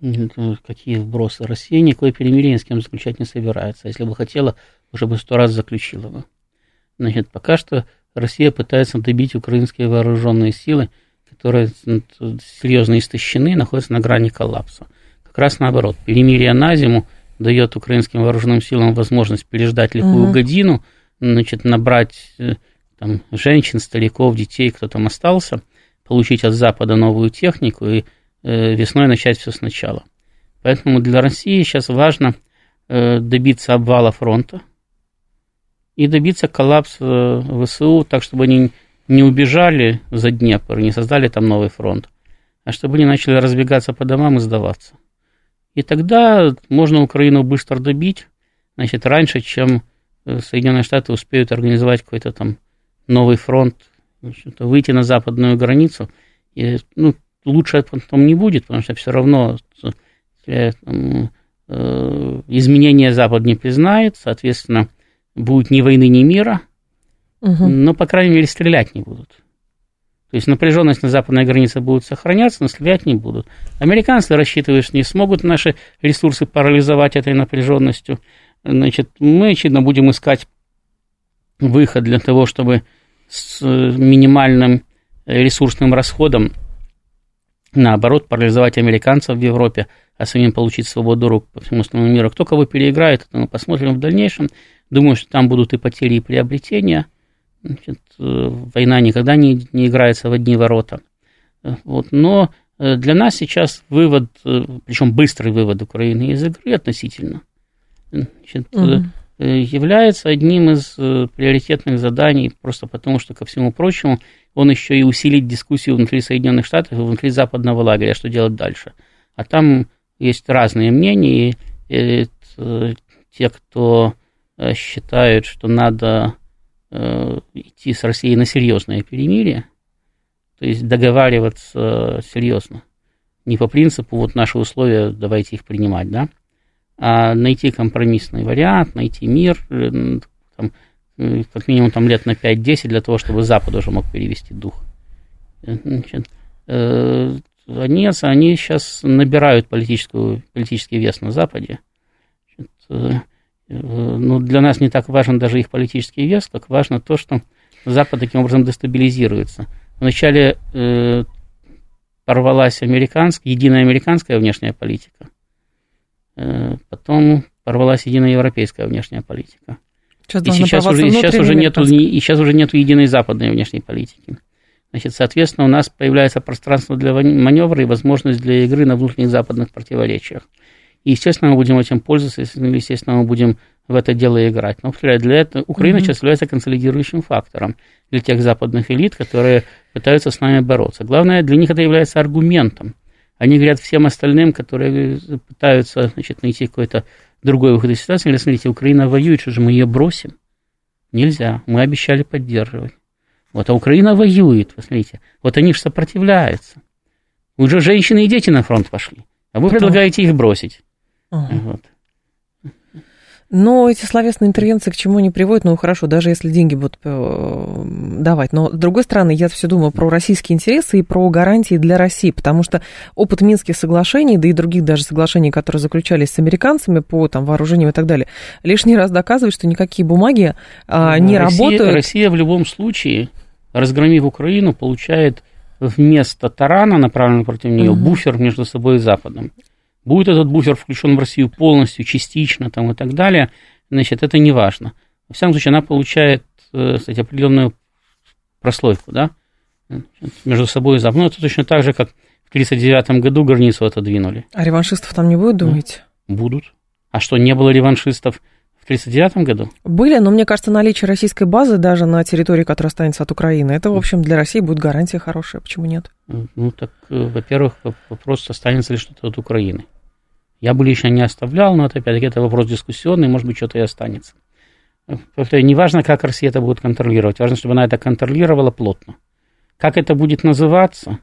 Ну, какие вбросы? Россия никакое перемирие ни с кем заключать не собирается. Если бы хотела, уже бы сто раз заключила бы. Значит, пока что Россия пытается добить украинские вооруженные силы, которые серьезно истощены, находятся на грани коллапса. Как раз наоборот, перемирие на зиму дает украинским вооруженным силам возможность переждать лихую угу. годину, значит, набрать э, там, женщин, стариков, детей, кто там остался, получить от Запада новую технику и э, весной начать все сначала. Поэтому для России сейчас важно э, добиться обвала фронта и добиться коллапса ВСУ так, чтобы они не убежали за Днепр, не создали там новый фронт, а чтобы они начали разбегаться по домам и сдаваться. И тогда можно Украину быстро добить, значит, раньше, чем э, Соединенные Штаты успеют организовать какой-то там новый фронт, значит, выйти на западную границу. И, ну, лучше потом не будет, потому что все равно э, там, э, изменения Запад не признает, соответственно, будет ни войны, ни мира, угу. но, по крайней мере, стрелять не будут. То есть напряженность на западной границе будет сохраняться, но стрелять не будут. Американцы рассчитывают, что не смогут наши ресурсы парализовать этой напряженностью. Значит, мы, очевидно, будем искать выход для того, чтобы с минимальным ресурсным расходом, наоборот, парализовать американцев в Европе, а самим получить свободу рук по всему остальному миру. Кто кого переиграет, это мы посмотрим в дальнейшем. Думаю, что там будут и потери, и приобретения – Значит, э, война никогда не, не играется в одни ворота. Вот. Но э, для нас сейчас вывод, э, причем быстрый вывод Украины из игры относительно, значит, угу. является одним из приоритетных заданий, просто потому что, ко всему прочему, он еще и усилит дискуссию внутри Соединенных Штатов и внутри западного лагеря, что делать дальше. А там есть разные мнения, и, и те, кто считают, что надо Э, идти с Россией на серьезное перемирие, то есть договариваться серьезно. Не по принципу, вот наши условия, давайте их принимать, да, а найти компромиссный вариант, найти мир, э, там, э, как минимум там лет на 5-10 для того, чтобы Запад уже мог перевести дух. Значит, они, они сейчас набирают политическую, политический вес на Западе. Значит, Э, ну, для нас не так важен даже их политический вес, как важно то, что Запад таким образом дестабилизируется. Вначале э, порвалась американская, единая американская внешняя политика, э, потом порвалась единая европейская внешняя политика. Сейчас и сейчас уже, сейчас, уже нету, и сейчас уже нету единой западной внешней политики. Значит, соответственно, у нас появляется пространство для маневра и возможность для игры на внутренних западных противоречиях. И, естественно, мы будем этим пользоваться, естественно, мы будем в это дело играть. Но, для этого Украина mm-hmm. сейчас является консолидирующим фактором для тех западных элит, которые пытаются с нами бороться. Главное, для них это является аргументом. Они говорят всем остальным, которые пытаются значит, найти какой-то другой выход из ситуации, говорят, смотрите, Украина воюет, что же мы ее бросим? Нельзя, мы обещали поддерживать. Вот, а Украина воюет, посмотрите. Вот они же сопротивляются. Уже женщины и дети на фронт пошли, а вы предлагаете их бросить. Ага. Вот. Но эти словесные интервенции к чему не приводят? Ну, хорошо, даже если деньги будут э, давать. Но, с другой стороны, я все думаю про российские интересы и про гарантии для России, потому что опыт Минских соглашений, да и других даже соглашений, которые заключались с американцами по там, вооружению и так далее, лишний раз доказывает, что никакие бумаги а, не Россия, работают. Россия в любом случае, разгромив Украину, получает вместо тарана, направленного против нее, угу. буфер между собой и Западом. Будет этот буфер включен в Россию полностью, частично там, и так далее, значит, это не важно. В всяком случае, она получает, э, кстати, определенную прослойку, да, между собой и Западом. Ну, это точно так же, как в 1939 году границу отодвинули. А реваншистов там не будет, думаете? Будут. А что, не было реваншистов В 1939 году? Были, но мне кажется, наличие российской базы даже на территории, которая останется от Украины, это, в общем, для России будет гарантия хорошая. Почему нет? Ну, так, э, во-первых, вопрос, останется ли что-то от Украины. Я бы лично не оставлял, но это, опять-таки, это вопрос дискуссионный, может быть, что-то и останется. Повторяю, не важно, как Россия это будет контролировать, важно, чтобы она это контролировала плотно. Как это будет называться?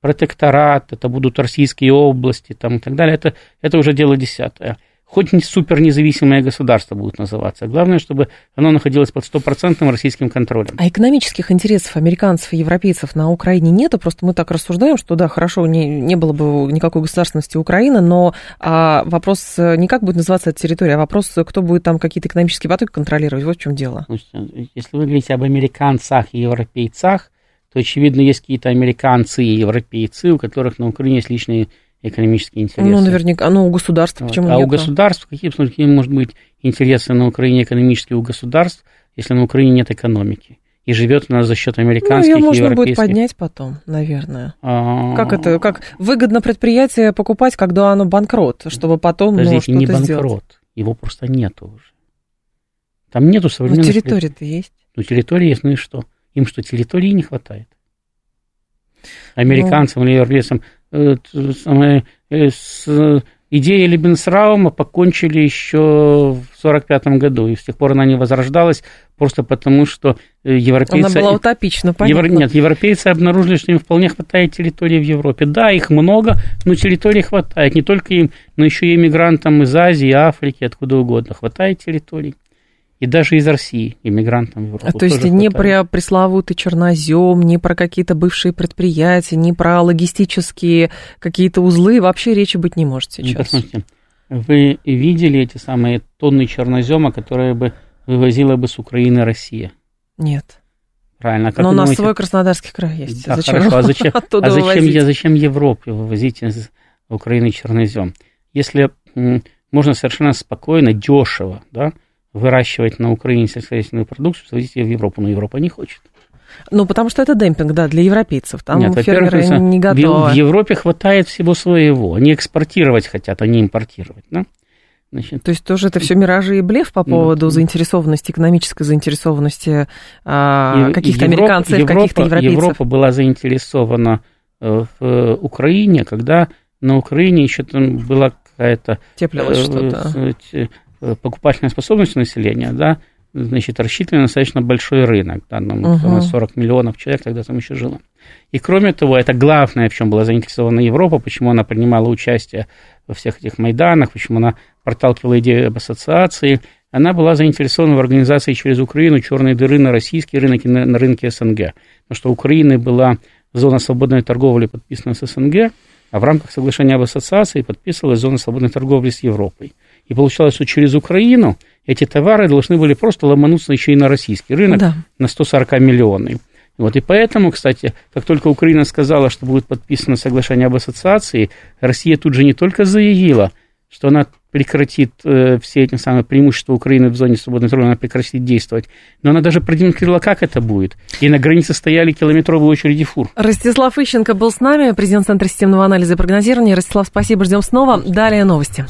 Протекторат, это будут российские области там, и так далее. Это, это уже дело десятое хоть не супер независимое государство будет называться. Главное, чтобы оно находилось под стопроцентным российским контролем. А экономических интересов американцев и европейцев на Украине нету? Просто мы так рассуждаем, что да, хорошо, не, не было бы никакой государственности Украины, но а, вопрос не как будет называться эта территория, а вопрос, кто будет там какие-то экономические потоки контролировать. Вот в чем дело. Если вы говорите об американцах и европейцах, то, очевидно, есть какие-то американцы и европейцы, у которых на Украине есть личные экономические интересы. Ну, наверняка, ну, у государства вот. почему А нет? у государств, какие, какие может быть интересы на Украине экономические у государств, если на Украине нет экономики? И живет она за счет американских ну, ее можно будет поднять потом, наверное. А... Как это, как выгодно предприятие покупать, когда оно банкрот, чтобы потом ну, Подождите, ну, не банкрот, сделать. его просто нету уже. Там нету современных... Ну, территория-то есть. Ну, территория есть, ну и что? Им что, территории не хватает? Американцам ну... или европейцам Э, э, с идеей Лебенсраума покончили еще в 1945 году, и с тех пор она не возрождалась, просто потому что э, европейцы... Она была утопична, понятно. Евро... Нет, европейцы обнаружили, что им вполне хватает территории в Европе. Да, их много, но территории хватает. Не только им, но еще и иммигрантам из Азии, Африки, откуда угодно. Хватает территорий и даже из России иммигрантам в Европу. А то есть не про пресловутый чернозем, не про какие-то бывшие предприятия, не про логистические какие-то узлы вообще речи быть не может ну, сейчас. Посмотрите, вы видели эти самые тонны чернозема, которые бы вывозила бы с Украины Россия? Нет. Правильно. А как Но у нас свой Краснодарский край есть. Да, зачем хорошо. А зачем, а зачем, я, зачем Европе вывозить из Украины чернозем? Если можно совершенно спокойно, дешево, да, выращивать на Украине сельскохозяйственную продукцию, свозить ее в Европу, но Европа не хочет. Ну, потому что это демпинг, да, для европейцев. Там Нет, фермеры не готовы. В Европе хватает всего своего. Они экспортировать хотят, а не импортировать. Да? Значит, То есть тоже это все миражи и блеф по поводу ну, заинтересованности, экономической заинтересованности а, каких-то Европа, американцев, Европа, каких-то европейцев? Европа была заинтересована э, в Украине, когда на Украине еще там была какая-то... Теплилось э, что-то Э, покупательной способностью населения, да, значит, рассчитывали на достаточно большой рынок, да, там, uh-huh. 40 миллионов человек тогда там еще жило. И кроме того, это главное, в чем была заинтересована Европа, почему она принимала участие во всех этих Майданах, почему она проталкивала идею об ассоциации, она была заинтересована в организации через Украину черной дыры на российский рынок и на, на рынке СНГ. Потому что у Украины была зона свободной торговли, подписана с СНГ, а в рамках соглашения об ассоциации подписывалась зона свободной торговли с Европой. И получалось, что через Украину эти товары должны были просто ломануться еще и на российский рынок да. на 140 миллионов. Вот, и поэтому, кстати, как только Украина сказала, что будет подписано соглашение об ассоциации, Россия тут же не только заявила, что она прекратит э, все эти самые преимущества Украины в зоне свободной торговли, она прекратит действовать. Но она даже продемонстрировала, как это будет. И на границе стояли километровые очереди фур. Ростислав Ищенко был с нами, президент Центра системного анализа и прогнозирования. Ростислав, спасибо, ждем снова. Далее новости.